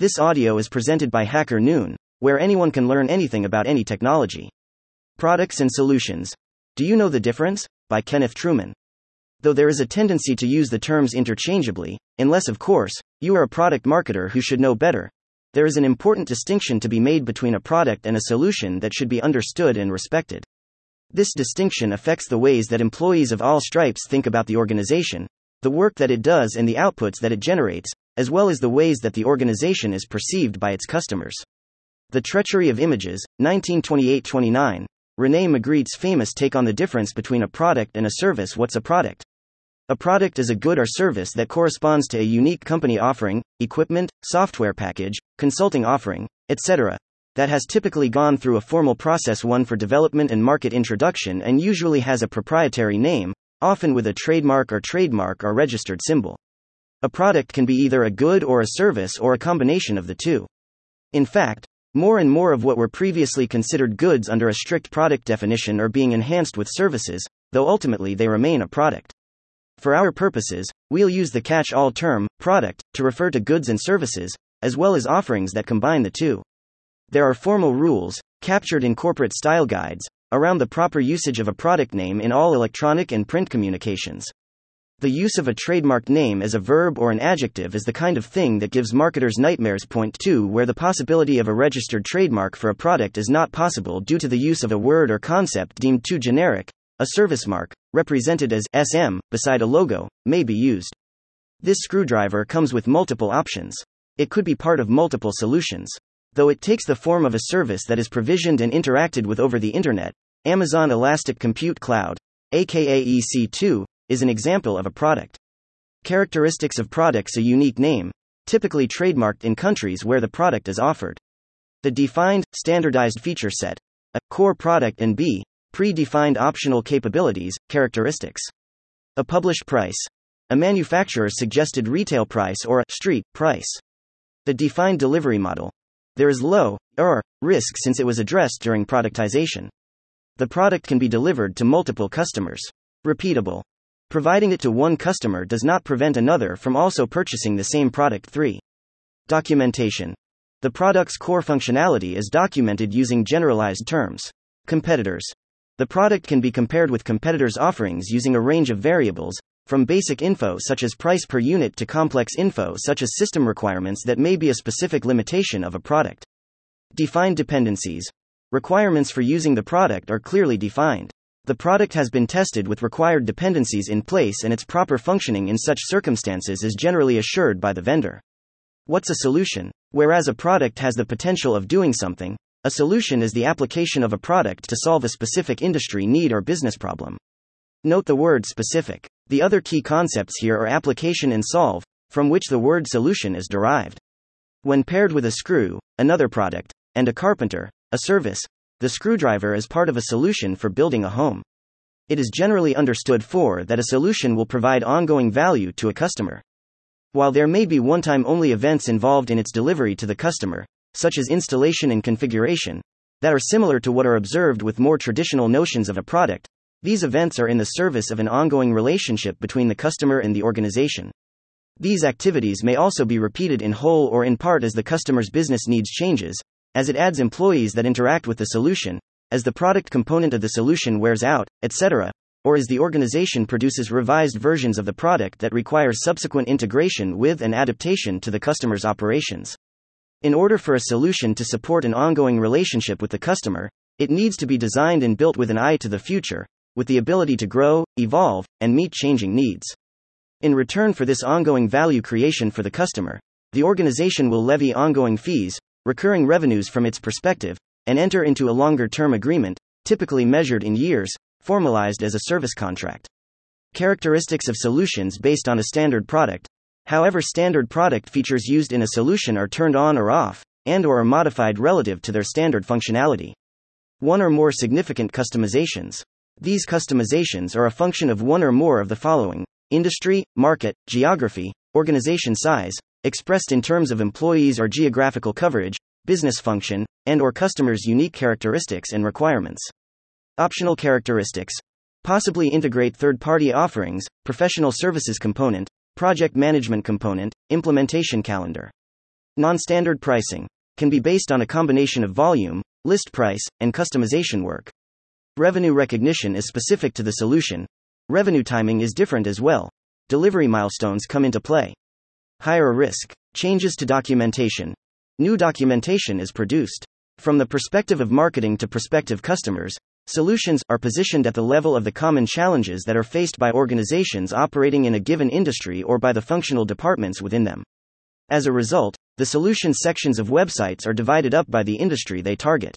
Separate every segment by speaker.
Speaker 1: This audio is presented by Hacker Noon, where anyone can learn anything about any technology. Products and Solutions. Do you know the difference? By Kenneth Trueman. Though there is a tendency to use the terms interchangeably, unless, of course, you are a product marketer who should know better, there is an important distinction to be made between a product and a solution that should be understood and respected. This distinction affects the ways that employees of all stripes think about the organization, the work that it does, and the outputs that it generates, as well as the ways that the organization is perceived by its customers. The Treachery of Images, 1928 29. Rene Magritte's famous take on the difference between a product and a service. What's a product? A product is a good or service that corresponds to a unique company offering, equipment, software package, consulting offering, etc., that has typically gone through a formal process one for development and market introduction and usually has a proprietary name, often with a trademark or trademark or registered symbol. A product can be either a good or a service or a combination of the two. In fact, more and more of what were previously considered goods under a strict product definition are being enhanced with services, though ultimately they remain a product. For our purposes, we'll use the catch all term, product, to refer to goods and services, as well as offerings that combine the two. There are formal rules, captured in corporate style guides, around the proper usage of a product name in all electronic and print communications. The use of a trademarked name as a verb or an adjective is the kind of thing that gives marketers nightmares. Point 2 Where the possibility of a registered trademark for a product is not possible due to the use of a word or concept deemed too generic, a service mark, represented as SM, beside a logo, may be used. This screwdriver comes with multiple options. It could be part of multiple solutions. Though it takes the form of a service that is provisioned and interacted with over the Internet, Amazon Elastic Compute Cloud, aka EC2, is an example of a product. Characteristics of products a unique name, typically trademarked in countries where the product is offered. The defined, standardized feature set, a core product, and B, predefined optional capabilities, characteristics. A published price, a manufacturer's suggested retail price or a street price. The defined delivery model, there is low or risk since it was addressed during productization. The product can be delivered to multiple customers. Repeatable. Providing it to one customer does not prevent another from also purchasing the same product. 3. Documentation. The product's core functionality is documented using generalized terms. Competitors. The product can be compared with competitors' offerings using a range of variables, from basic info such as price per unit to complex info such as system requirements that may be a specific limitation of a product. Defined dependencies. Requirements for using the product are clearly defined. The product has been tested with required dependencies in place and its proper functioning in such circumstances is generally assured by the vendor. What's a solution? Whereas a product has the potential of doing something, a solution is the application of a product to solve a specific industry need or business problem. Note the word specific. The other key concepts here are application and solve, from which the word solution is derived. When paired with a screw, another product, and a carpenter, a service, the screwdriver is part of a solution for building a home. It is generally understood for that a solution will provide ongoing value to a customer. While there may be one time only events involved in its delivery to the customer, such as installation and configuration, that are similar to what are observed with more traditional notions of a product, these events are in the service of an ongoing relationship between the customer and the organization. These activities may also be repeated in whole or in part as the customer's business needs changes, as it adds employees that interact with the solution, as the product component of the solution wears out, etc., or as the organization produces revised versions of the product that require subsequent integration with and adaptation to the customer's operations. In order for a solution to support an ongoing relationship with the customer, it needs to be designed and built with an eye to the future, with the ability to grow, evolve, and meet changing needs. In return for this ongoing value creation for the customer, the organization will levy ongoing fees, recurring revenues from its perspective, and enter into a longer term agreement, typically measured in years, formalized as a service contract. Characteristics of solutions based on a standard product. However, standard product features used in a solution are turned on or off, and or are modified relative to their standard functionality. One or more significant customizations. These customizations are a function of one or more of the following industry, market, geography, organization size, expressed in terms of employees or geographical coverage, business function, and or customers' unique characteristics and requirements. Optional characteristics. Possibly integrate third-party offerings, professional services component, project management component, implementation calendar. Non standard pricing can be based on a combination of volume, list price, and customization work. Revenue recognition is specific to the solution. Revenue timing is different as well. Delivery milestones come into play. Higher risk. Changes to documentation. New documentation is produced. From the perspective of marketing to prospective customers, solutions are positioned at the level of the common challenges that are faced by organizations operating in a given industry or by the functional departments within them. As a result, the solutions sections of websites are divided up by the industry they target.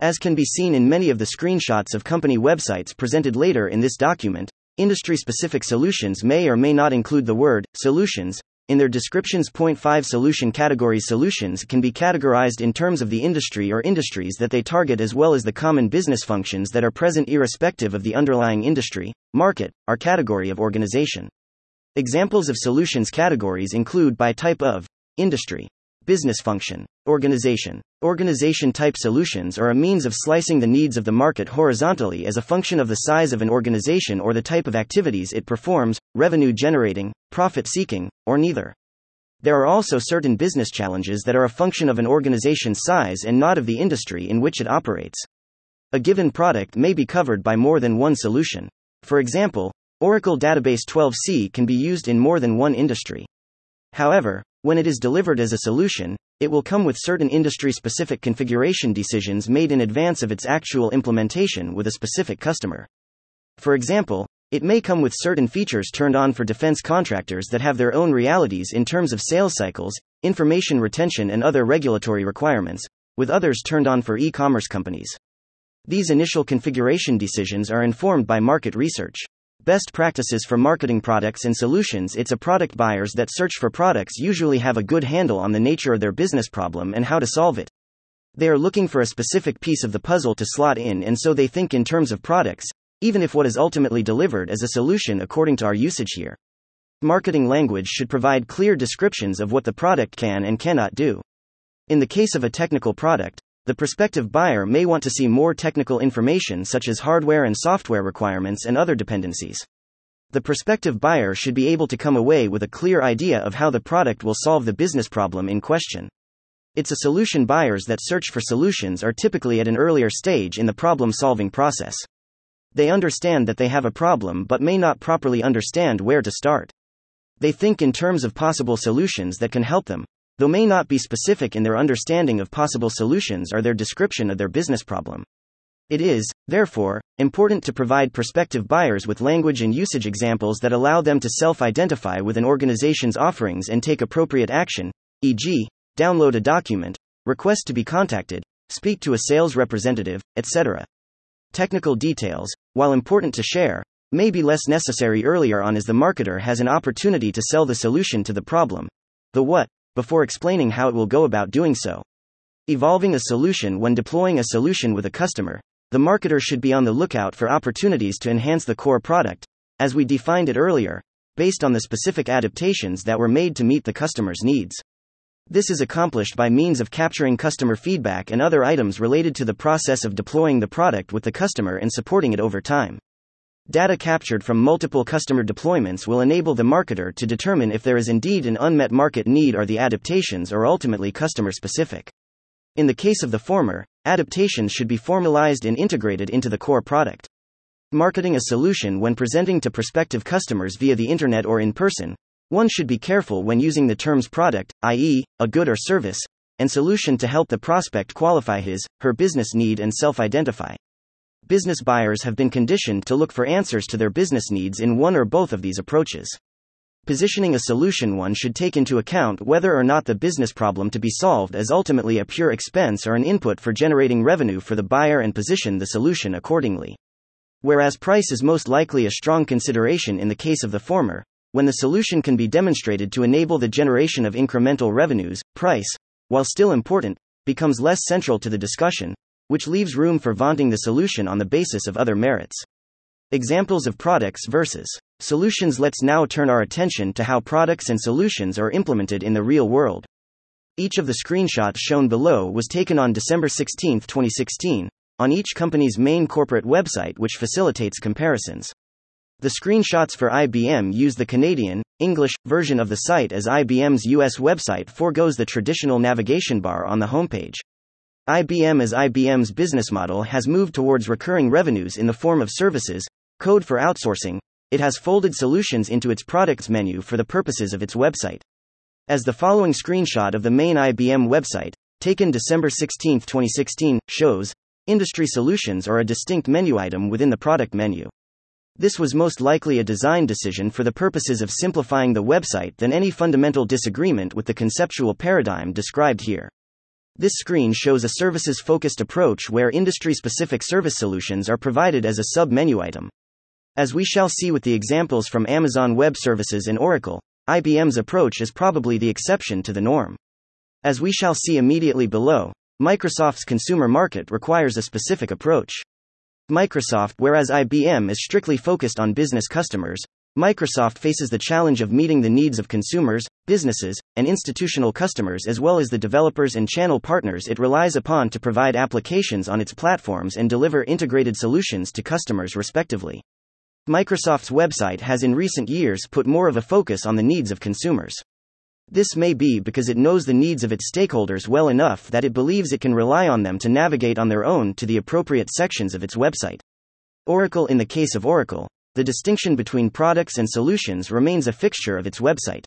Speaker 1: As can be seen in many of the screenshots of company websites presented later in this document, industry specific solutions may or may not include the word solutions in their descriptions. Point 5 Solution categories Solutions can be categorized in terms of the industry or industries that they target as well as the common business functions that are present irrespective of the underlying industry, market, or category of organization. Examples of solutions categories include by type of industry, Business function. Organization. Organization type solutions are a means of slicing the needs of the market horizontally as a function of the size of an organization or the type of activities it performs, revenue generating, profit seeking, or neither. There are also certain business challenges that are a function of an organization's size and not of the industry in which it operates. A given product may be covered by more than one solution. For example, Oracle Database 12c can be used in more than one industry. However, when it is delivered as a solution, it will come with certain industry specific configuration decisions made in advance of its actual implementation with a specific customer. For example, it may come with certain features turned on for defense contractors that have their own realities in terms of sales cycles, information retention, and other regulatory requirements, with others turned on for e commerce companies. These initial configuration decisions are informed by market research. Best practices for marketing products and solutions It's a product buyers that search for products usually have a good handle on the nature of their business problem and how to solve it. They are looking for a specific piece of the puzzle to slot in, and so they think in terms of products, even if what is ultimately delivered is a solution according to our usage here. Marketing language should provide clear descriptions of what the product can and cannot do. In the case of a technical product, the prospective buyer may want to see more technical information such as hardware and software requirements and other dependencies. The prospective buyer should be able to come away with a clear idea of how the product will solve the business problem in question. It's a solution buyers that search for solutions are typically at an earlier stage in the problem solving process. They understand that they have a problem but may not properly understand where to start. They think in terms of possible solutions that can help them, though may not be specific in their understanding of possible solutions or their description of their business problem. It is, therefore, important to provide prospective buyers with language and usage examples that allow them to self identify with an organization's offerings and take appropriate action, e.g., download a document, request to be contacted, speak to a sales representative, etc. Technical details, while important to share, may be less necessary earlier on as the marketer has an opportunity to sell the solution to the problem. The what, before explaining how it will go about doing so. Evolving a solution When deploying a solution with a customer, the marketer should be on the lookout for opportunities to enhance the core product, as we defined it earlier, based on the specific adaptations that were made to meet the customer's needs. This is accomplished by means of capturing customer feedback and other items related to the process of deploying the product with the customer and supporting it over time. Data captured from multiple customer deployments will enable the marketer to determine if there is indeed an unmet market need or the adaptations are ultimately customer specific. In the case of the former, adaptations should be formalized and integrated into the core product. Marketing a solution when presenting to prospective customers via the internet or in person, one should be careful when using the terms product, i.e., a good or service, and solution to help the prospect qualify his, her business need and self identify business buyers have been conditioned to look for answers to their business needs in one or both of these approaches. Positioning a solution one should take into account whether or not the business problem to be solved is ultimately a pure expense or an input for generating revenue for the buyer and position the solution accordingly. Whereas price is most likely a strong consideration in the case of the former, when the solution can be demonstrated to enable the generation of incremental revenues, price, while still important, becomes less central to the discussion, which leaves room for vaunting the solution on the basis of other merits. Examples of products versus solutions Let's now turn our attention to how products and solutions are implemented in the real world. Each of the screenshots shown below was taken on December 16, 2016, on each company's main corporate website, which facilitates comparisons. The screenshots for IBM use the Canadian, English, version of the site as IBM's US website foregoes the traditional navigation bar on the homepage. IBM as IBM's business model has moved towards recurring revenues in the form of services, code for outsourcing, it has folded solutions into its products menu for the purposes of its website. As the following screenshot of the main IBM website, taken December 16, 2016, shows, industry solutions are a distinct menu item within the product menu. This was most likely a design decision for the purposes of simplifying the website than any fundamental disagreement with the conceptual paradigm described here. This screen shows a services focused approach where industry specific service solutions are provided as a sub menu item. As we shall see with the examples from Amazon Web Services and Oracle, IBM's approach is probably the exception to the norm. As we shall see immediately below, Microsoft's consumer market requires a specific approach. Microsoft, whereas IBM is strictly focused on business customers, Microsoft faces the challenge of meeting the needs of consumers, businesses, and institutional customers as well as the developers and channel partners it relies upon to provide applications on its platforms and deliver integrated solutions to customers respectively. Microsoft's website has in recent years put more of a focus on the needs of consumers. This may be because it knows the needs of its stakeholders well enough that it believes it can rely on them to navigate on their own to the appropriate sections of its website. Oracle In the case of Oracle, the distinction between products and solutions remains a fixture of its website.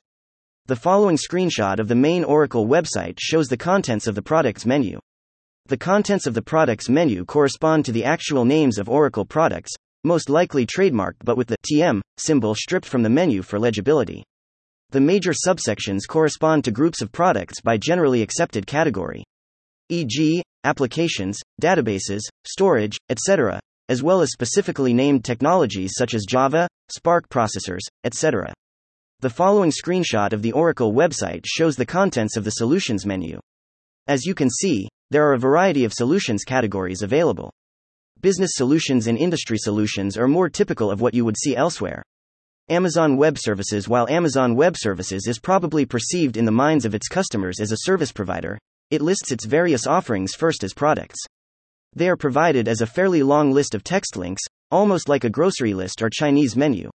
Speaker 1: The following screenshot of the main Oracle website shows the contents of the products menu. The contents of the products menu correspond to the actual names of Oracle products, most likely trademarked but with the TM symbol stripped from the menu for legibility. The major subsections correspond to groups of products by generally accepted category, e.g., applications, databases, storage, etc., as well as specifically named technologies such as Java, SPARC processors, etc. The following screenshot of the Oracle website shows the contents of the solutions menu. As you can see, there are a variety of solutions categories available. Business solutions and industry solutions are more typical of what you would see elsewhere. Amazon Web Services While Amazon Web Services is probably perceived in the minds of its customers as a service provider, it lists its various offerings first as products. They are provided as a fairly long list of text links, almost like a grocery list or Chinese menu.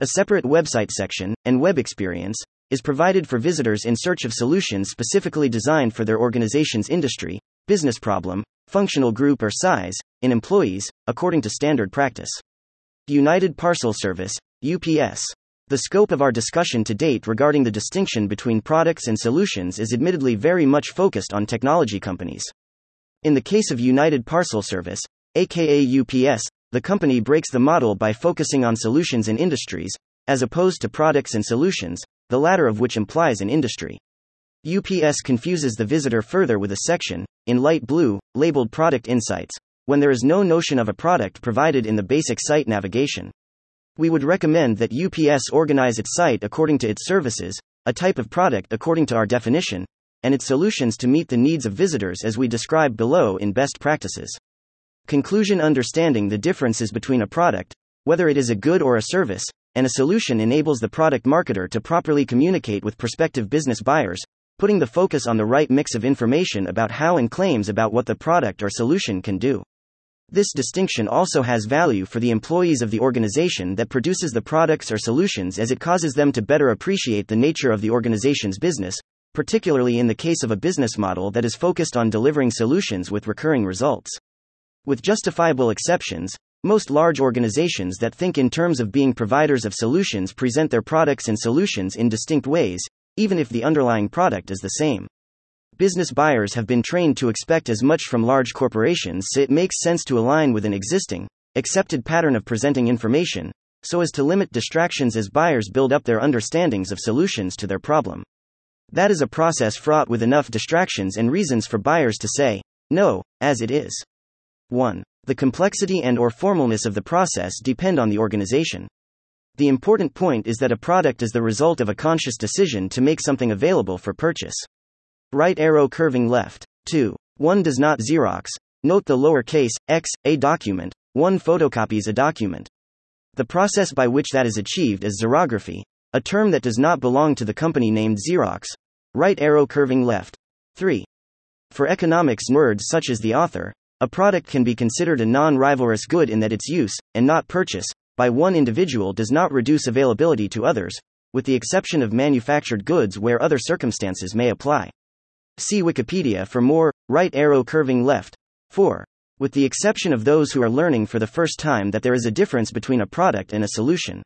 Speaker 1: A separate website section, and web experience, is provided for visitors in search of solutions specifically designed for their organization's industry, business problem, functional group, or size, in employees, according to standard practice. United Parcel Service, UPS. The scope of our discussion to date regarding the distinction between products and solutions is admittedly very much focused on technology companies. In the case of United Parcel Service, aka UPS, the company breaks the model by focusing on solutions and industries, as opposed to products and solutions, the latter of which implies an industry. UPS confuses the visitor further with a section, in light blue, labeled Product Insights, when there is no notion of a product provided in the basic site navigation. We would recommend that UPS organize its site according to its services, a type of product according to our definition, and its solutions to meet the needs of visitors as we describe below in best practices. Conclusion Understanding the differences between a product, whether it is a good or a service, and a solution enables the product marketer to properly communicate with prospective business buyers, putting the focus on the right mix of information about how and claims about what the product or solution can do. This distinction also has value for the employees of the organization that produces the products or solutions as it causes them to better appreciate the nature of the organization's business, particularly in the case of a business model that is focused on delivering solutions with recurring results. With justifiable exceptions, most large organizations that think in terms of being providers of solutions present their products and solutions in distinct ways, even if the underlying product is the same. Business buyers have been trained to expect as much from large corporations, so it makes sense to align with an existing, accepted pattern of presenting information, so as to limit distractions as buyers build up their understandings of solutions to their problem. That is a process fraught with enough distractions and reasons for buyers to say, no, as it is. 1. The complexity and or formalness of the process depend on the organization. The important point is that a product is the result of a conscious decision to make something available for purchase. Right arrow curving left. 2. 1 does not Xerox. Note the lowercase x, a document. 1 photocopies a document. The process by which that is achieved is xerography, a term that does not belong to the company named Xerox. Right arrow curving left. 3. For economics nerds such as the author, a product can be considered a non rivalrous good in that its use, and not purchase, by one individual does not reduce availability to others, with the exception of manufactured goods where other circumstances may apply. See Wikipedia for more. Right arrow curving left. 4. With the exception of those who are learning for the first time that there is a difference between a product and a solution.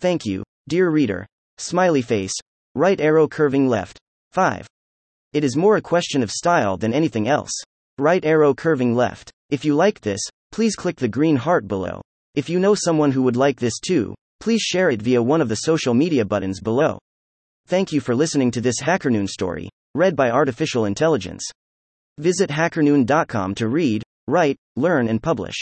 Speaker 1: Thank you, dear reader. Smiley face. Right arrow curving left. 5. It is more a question of style than anything else. Right arrow curving left. If you like this, please click the green heart below. If you know someone who would like this too, please share it via one of the social media buttons below. Thank you for listening to this HackerNoon story, read by Artificial Intelligence. Visit hackerNoon.com to read, write, learn, and publish.